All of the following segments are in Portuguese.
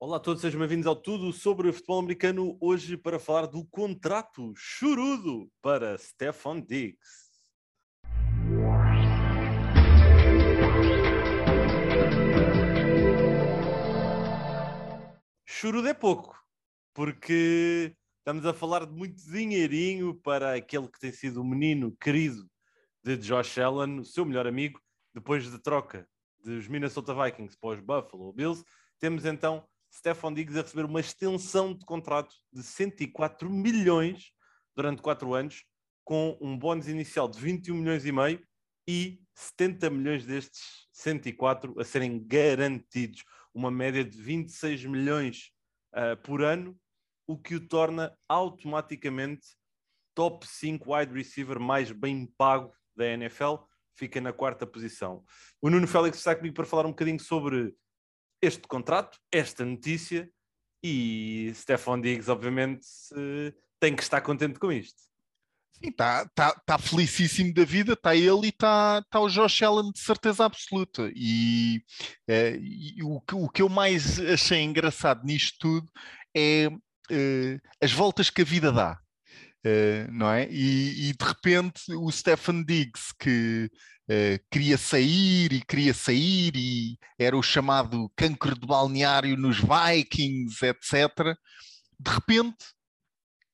Olá a todos, sejam bem-vindos ao Tudo sobre o Futebol Americano. Hoje para falar do contrato churudo para Stefan Diggs. Churudo é pouco, porque estamos a falar de muito dinheirinho para aquele que tem sido o menino querido de Josh Allen, o seu melhor amigo, depois da troca dos Minnesota Vikings para os Buffalo Bills. Temos então Stefan Diggs a receber uma extensão de contrato de 104 milhões durante 4 anos, com um bónus inicial de 21 milhões e meio e 70 milhões destes 104 a serem garantidos, uma média de 26 milhões uh, por ano, o que o torna automaticamente top 5 wide receiver mais bem pago da NFL, fica na quarta posição. O Nuno Félix está comigo para falar um bocadinho sobre este contrato, esta notícia, e Stefan Diggs, obviamente, tem que estar contente com isto. Sim, está tá, tá felicíssimo da vida, está ele e está tá o Josh Allen de certeza absoluta. E, é, e o, o, que eu mais achei engraçado nisto tudo é, é as voltas que a vida dá. Uh, não é? E, e, de repente o Stefan Diggs, que uh, queria sair e queria sair, e era o chamado cancro de balneário nos Vikings, etc., de repente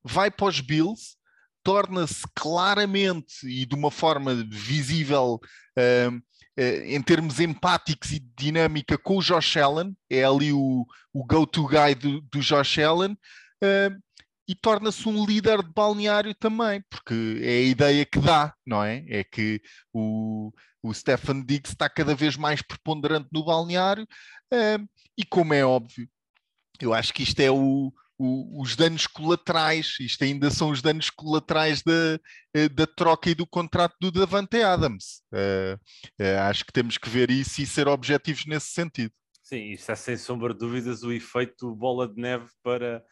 vai para os Bills, torna-se claramente e de uma forma visível. Uh, em termos empáticos e de dinâmica com o Josh Allen, é ali o, o go-to guy do, do Josh Allen, uh, e torna-se um líder de balneário também, porque é a ideia que dá, não é? É que o, o Stefan Diggs está cada vez mais preponderante no balneário, e como é óbvio, eu acho que isto é o, o, os danos colaterais, isto ainda são os danos colaterais da, eh, da troca e do contrato do Davante Adams. Uh, uh, acho que temos que ver isso e ser objetivos nesse sentido. Sim, isso é sem sombra de dúvidas o efeito bola de neve para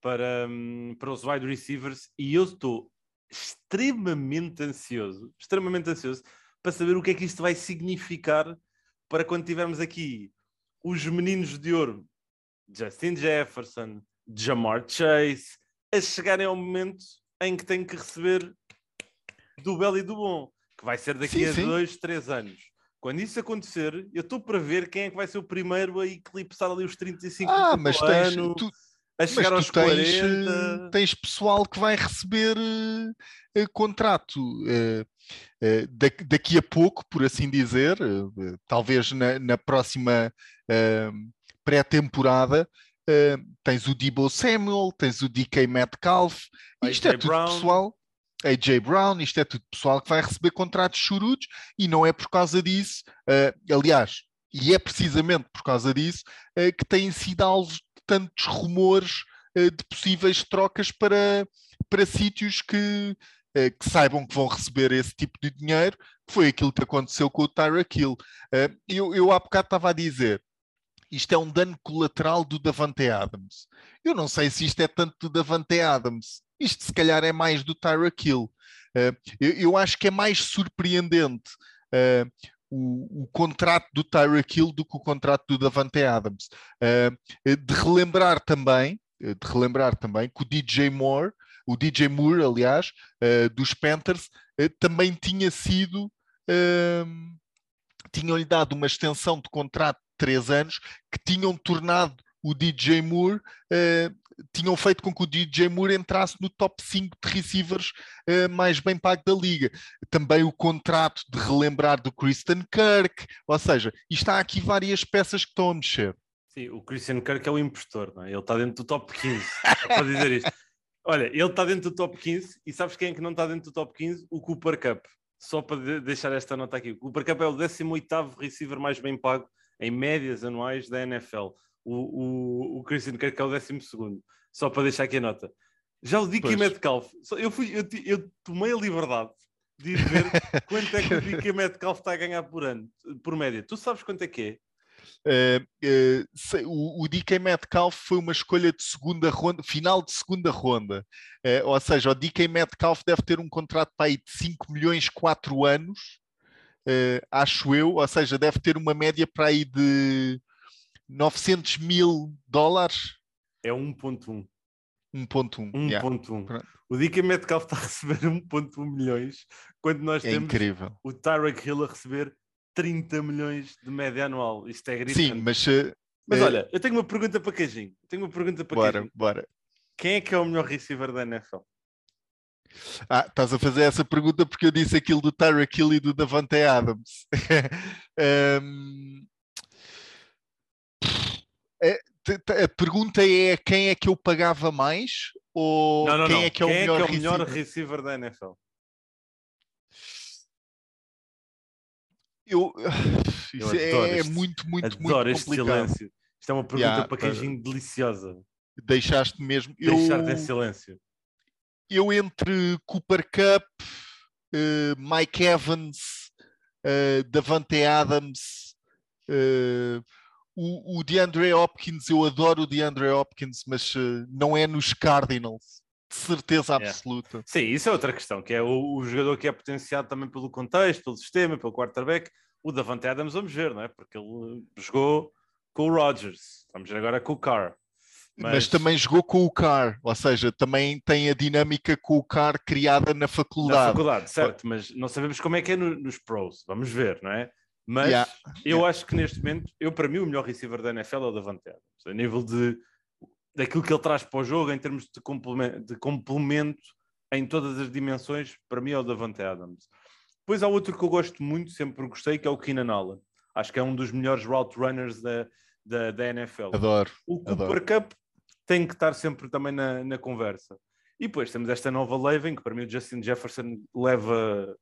para, hum, para os wide receivers e eu estou extremamente ansioso, extremamente ansioso para saber o que é que isto vai significar para quando tivermos aqui os meninos de ouro, Justin Jefferson, Jamar Chase, a chegarem ao momento em que têm que receber do belo e do bom, que vai ser daqui sim, a sim. dois, três anos. Quando isso acontecer, eu estou para ver quem é que vai ser o primeiro a eclipsar ali os 35 ah, mas tens, ano. Tu, a chegar Mas aos tens, 40. Eh, tens pessoal que vai receber uh, contrato uh, uh, daqui a pouco, por assim dizer, talvez na, na próxima pré-temporada. tens o Debo Samuel, tens o DK Metcalf, isto é tudo Brown. pessoal. AJ Brown, isto é tudo pessoal que vai receber contratos churudos e não é por causa disso, aliás, e é precisamente por causa disso que têm sido alvos tantos rumores uh, de possíveis trocas para, para sítios que, uh, que saibam que vão receber esse tipo de dinheiro, que foi aquilo que aconteceu com o Tyreek Hill. Uh, eu, eu há bocado estava a dizer, isto é um dano colateral do Davante Adams. Eu não sei se isto é tanto do Davante Adams. Isto se calhar é mais do Tyreek Hill. Eu, eu, acho que é mais surpreendente o, o, contrato do Tyreek Hill do que o contrato do Davante Adams. Uh, de relembrar também, de relembrar também que o DJ Moore, o DJ Moore, aliás, uh, dos Panthers, uh, também tinha sido, tinham-lhe dado uma extensão de contrato de três anos que tinham tornado o DJ Moore tinham feito com que o DJ Moore entrasse no top 5 de receivers uh, mais bem pago da liga. Também o contrato de relembrar do Christian Kirk, ou seja, está aqui várias peças que estão a mexer. Sim, o Christian Kirk é o impostor, não é? ele está dentro do top 15, para dizer isto. Olha, ele está dentro do top 15 e sabes quem é que não está dentro do top 15? O Cooper Cup. Só para de deixar esta nota aqui. O Cooper Cup é o 18 receiver mais bem pago em médias anuais da NFL o, o, o Christian Kirk é o décimo segundo, só para deixar aqui a nota. Já o Dickie Metcalf, eu, fui, eu, eu tomei a liberdade de ver quanto é que o Dickie Metcalf está a ganhar por ano, por média. Tu sabes quanto é que é? Uh, uh, o, o DK Metcalf foi uma escolha de segunda ronda, final de segunda ronda. Uh, ou seja, o DK Metcalf deve ter um contrato para aí de 5 milhões 4 anos, acho eu. Ou seja, deve ter uma média para aí de 900 mil dólares? É 1.1. 1.1. 1.1. yeah. O DK Metcalf está a receber 1.1 milhões, quando nós É temos incrível. o Tyreek Hill a receber 30 milhões de média anual. Isto é gritante. Sim, mas, eh, Mas eh, olha, eu tenho uma pergunta para Cajinho. Tenho uma pergunta para bora, Cajinho. bora. Quem é que é o melhor receiver da NFL? Ah, estás a fazer essa pergunta porque eu disse aquilo do Tyreek Hill e do Davante Adams. Ahm, é, te- te- a pergunta é quem é que eu pagava mais ou não, não, quem não. é que é o melhor, melhor receiver? receiver da NFL? Eu, Eu adoro é este- muito, muito, Adoro muito este complicado. silêncio. Isto é uma pergunta Yeah, para para- Cajinho deliciosa. Deixaste mesmo. Eu, Deixar-te em silêncio. eu entre Cooper Cup, eh, Mike Evans, eh, Davante Adams, eh, o, o DeAndre Hopkins, eu adoro o DeAndre Hopkins, mas eh, não é nos Cardinals, de certeza Yeah. absoluta. Sim, isso é outra questão, que é o, o jogador que é potenciado também pelo contexto, pelo sistema, pelo quarterback. O Davante Adams vamos ver, não é? Porque ele eh, jogou com o Rodgers. Vamos ver agora com o Carr. Mas... também jogou com o Carr, ou seja, também tem a dinâmica com o Carr criada na Na faculdade. faculdade, certo, mas não sabemos como é que é no- nos pros, vamos ver, não é? Mas Yeah, eu acho que neste momento, eu para mim o melhor receiver da NFL é o Davante Adams, a nível de daquilo que ele traz para o jogo em termos de complemento, de complemento em todas as dimensões, para mim é o Davante Adams. Depois há outro que eu gosto muito, sempre gostei, que é o Keenan Allen. Acho que é um dos melhores route runners da, da, da NFL. Adoro. O Cooper. Cup tem que estar sempre também na, na conversa. E depois temos esta nova leva em que para mim o Justin Jefferson leva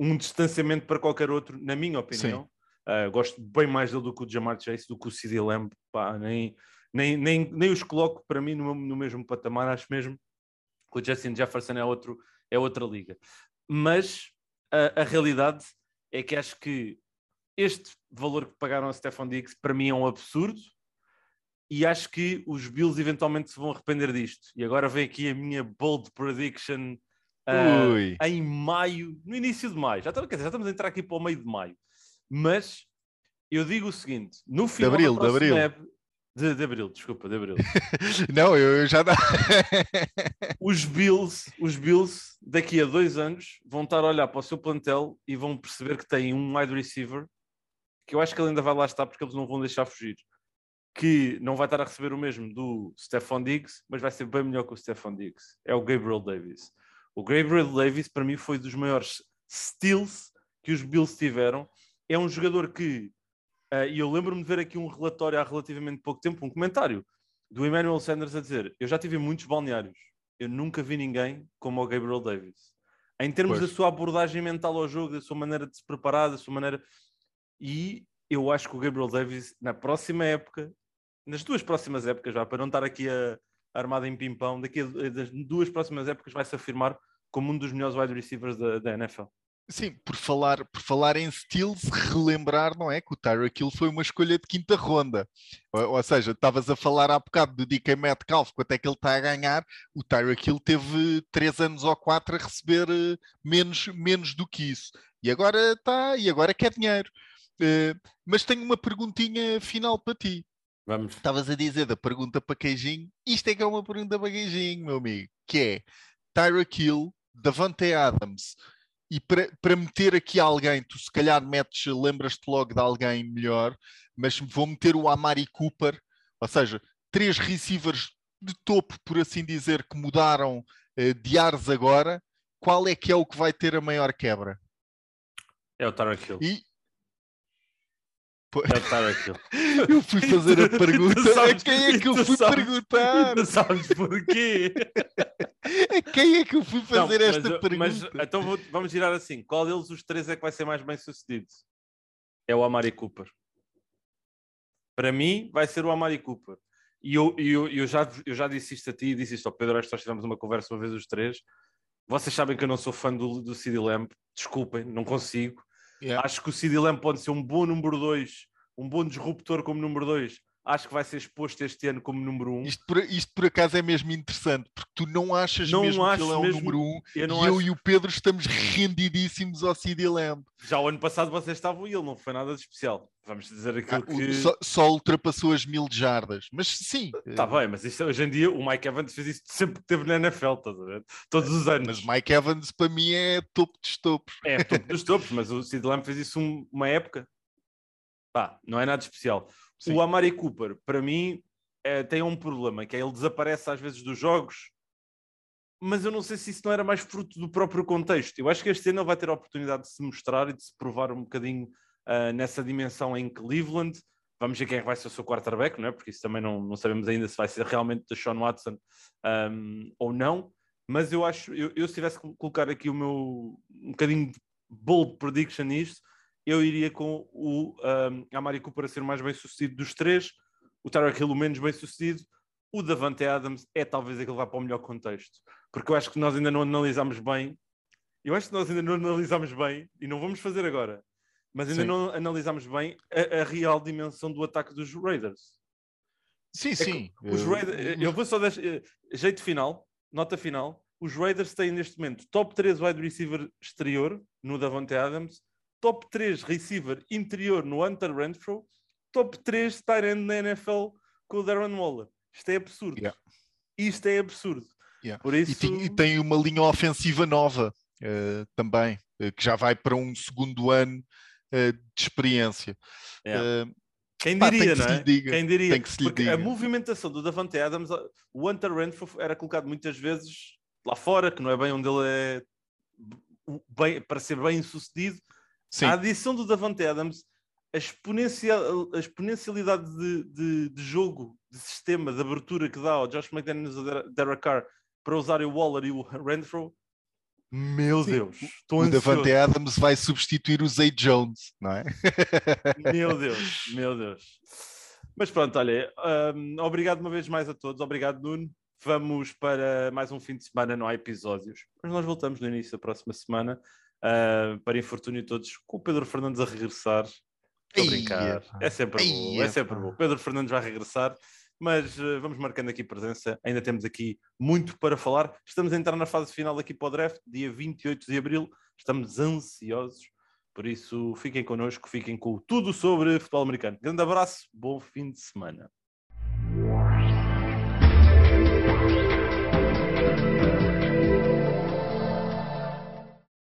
um distanciamento para qualquer outro, na minha opinião. Ah, gosto bem mais dele do que o Jamar Chase, do que o CD Lamb. Pá, nem, nem, nem, nem os coloco para mim no, no mesmo patamar. Acho mesmo que o Justin Jefferson é, outro, é outra liga. Mas a, a realidade é que acho que este valor que pagaram a Stefan Diggs para mim é um absurdo e acho que os Bills eventualmente se vão arrepender disto. E agora vem aqui a minha bold prediction Ui. em maio, no início de maio. Já estamos, dizer, já estamos a entrar aqui para o meio de maio. Mas eu digo o seguinte: no final abril, da de abril. de, de abril, desculpa, de abril. Não, eu, eu já os Bills, os Bills, daqui a dois anos, vão estar a olhar para o seu plantel e vão perceber que têm um wide receiver que eu acho que ele ainda vai lá estar porque eles não vão deixar fugir. Que não vai estar a receber o mesmo do Stephon Diggs, mas vai ser bem melhor que o Stephon Diggs. É o Gabriel Davis. O Gabriel Davis, para mim, foi dos maiores steals que os Bills tiveram. É um jogador que, eh, e eu lembro-me de ver aqui um relatório há relativamente pouco tempo, um comentário do Emmanuel Sanders a dizer: Eu já tive muitos balneários, eu nunca vi ninguém como o Gabriel Davis. Em termos Pois. da sua abordagem mental ao jogo, da sua maneira de se preparar, da sua maneira. E eu acho que o Gabriel Davis, na próxima época, nas duas próximas épocas, já para não estar aqui a, armado em pimpão, daqui a das duas próximas épocas vai se afirmar como um dos melhores wide receivers da, da NFL. Sim, por falar, por falar em steals, relembrar, não é? Que o Tyreek Hill foi uma escolha de quinta ronda. Ou, ou seja, estavas a falar há bocado do DK Metcalf, quanto é que ele está a ganhar. O Tyreek Hill teve três anos ou quatro a receber eh, menos, menos do que isso. E agora está, e agora quer dinheiro. Eh, mas tenho uma perguntinha final para ti. Vamos. Estavas a dizer da pergunta para queijinho. Isto é que é uma pergunta para queijinho, meu amigo. Que é Tyreek Hill, Davante Adams. E para, para meter aqui alguém, tu se calhar metes, lembras-te logo de alguém melhor, mas vou meter o Amari Cooper, ou seja, três receivers de topo, por assim dizer, que mudaram eh, de ares agora. Qual é que é o que vai ter a maior quebra? É o Tyreek Hill. E É o Tyreek Hill. Eu fui fazer a tu pergunta. sabes- a quem é que eu fui sabes- perguntar? Tu sabes porquê? A quem é que eu fui Não, fazer mas esta eu- pergunta? Mas, então vou- vamos girar assim. Qual deles, os três, é que vai ser mais bem sucedido? É o Amari Cooper. Para mim, vai ser o Amari Cooper. E eu, eu, eu já, eu já disse isto a ti e disse isto ao Pedro, acho que nós tivemos uma conversa uma vez os três. Vocês sabem que eu não sou fã do, do CD Lamp. Desculpem, não consigo. Yeah. Acho que o CD Lamp pode ser um bom número 2, um bom disruptor como número 2, acho que vai ser exposto este ano como número um. Isto por, isto por acaso é mesmo interessante, porque tu não achas Não mesmo que acho ele é o mesmo- número um Eu e não eu acho- e o Pedro estamos rendidíssimos ao CD Lamb. Já o ano passado vocês estavam e ele não foi nada de especial. Vamos dizer aquilo Ah, que. só, só ultrapassou as mil jardas. Mas sim, Está eh, bem, mas isto, hoje em dia o Mike Evans fez isto sempre que teve na NFL, estás a ver? Todos os anos. mas Mike Evans para mim é topo de estopos. É topo dos topos, mas o Sid Lamb fez isso um- uma época. Pá, não é nada especial. Sim. O Amari Cooper, para mim, é, tem um problema, que é ele desaparece às vezes dos jogos, mas eu não sei se isso não era mais fruto do próprio contexto. Eu acho que este ano vai ter a oportunidade de se mostrar e de se provar um bocadinho ah, nessa dimensão em Cleveland. Vamos ver quem é vai ser o seu quarterback, não é? Porque isso também não, não sabemos ainda se vai ser realmente da Sean Watson ahm, ou não. Mas eu acho, eu, eu se tivesse que colocar aqui o meu um bocadinho de bold prediction nisto, eu iria com o um, Amari Cooper a ser o mais bem sucedido dos três, o Tyreek Hill o menos bem sucedido, o Davante Adams é talvez aquele que vai para o melhor contexto, porque eu acho que nós ainda não analisamos bem, eu acho que nós ainda não analisamos bem, e não vamos fazer agora, mas ainda Sim. não analisamos bem a, a real dimensão do ataque dos Raiders. Sim, É sim. Os eh, Raiders, eu vou só dar eh, jeito final, nota final. Os Raiders têm neste momento top 3 wide receiver exterior no Davante Adams, top 3 receiver interior no Hunter Renfro, top 3 tight end na NFL com o Darren Waller. Isto é absurdo. Yeah. Isto é absurdo. Yeah. Por E, isso, tem, e tem uma linha ofensiva nova eh, também, eh, que já vai para um segundo ano eh, de experiência. Yeah. Quem pá, diria, que não é? diga. Quem diria? Tem que se lhe Porque a diga. movimentação do Davante Adams, o Hunter Renfro era colocado muitas vezes lá fora, que não é bem onde ele é bem, para ser bem sucedido. Sim, A adição do Davante Adams, a, exponencial, a exponencialidade de, de, de jogo, de sistema, de abertura que dá ao Josh McDaniels e ao Derek Carr para usar o Waller e o Renfro, meu Sim, Deus, estou o ansioso. Davante Adams vai substituir o Zay Jones, não é? Meu Deus, meu Deus. Mas pronto, olha, hum, obrigado uma vez mais a todos, obrigado Nuno. Vamos para mais um fim de semana, não há episódios, mas nós voltamos no início da próxima semana ah, para infortúnio todos com o Pedro Fernandes a regressar. Estou a brincar, é sempre bom, é sempre pá. bom. Pedro Fernandes vai regressar, mas eh, vamos marcando aqui presença. Ainda temos aqui muito para falar. Estamos a entrar na fase final aqui para o draft, dia 28 de abril. Estamos ansiosos. Por isso, fiquem connosco, fiquem com tudo sobre futebol americano. Grande abraço, bom fim de semana.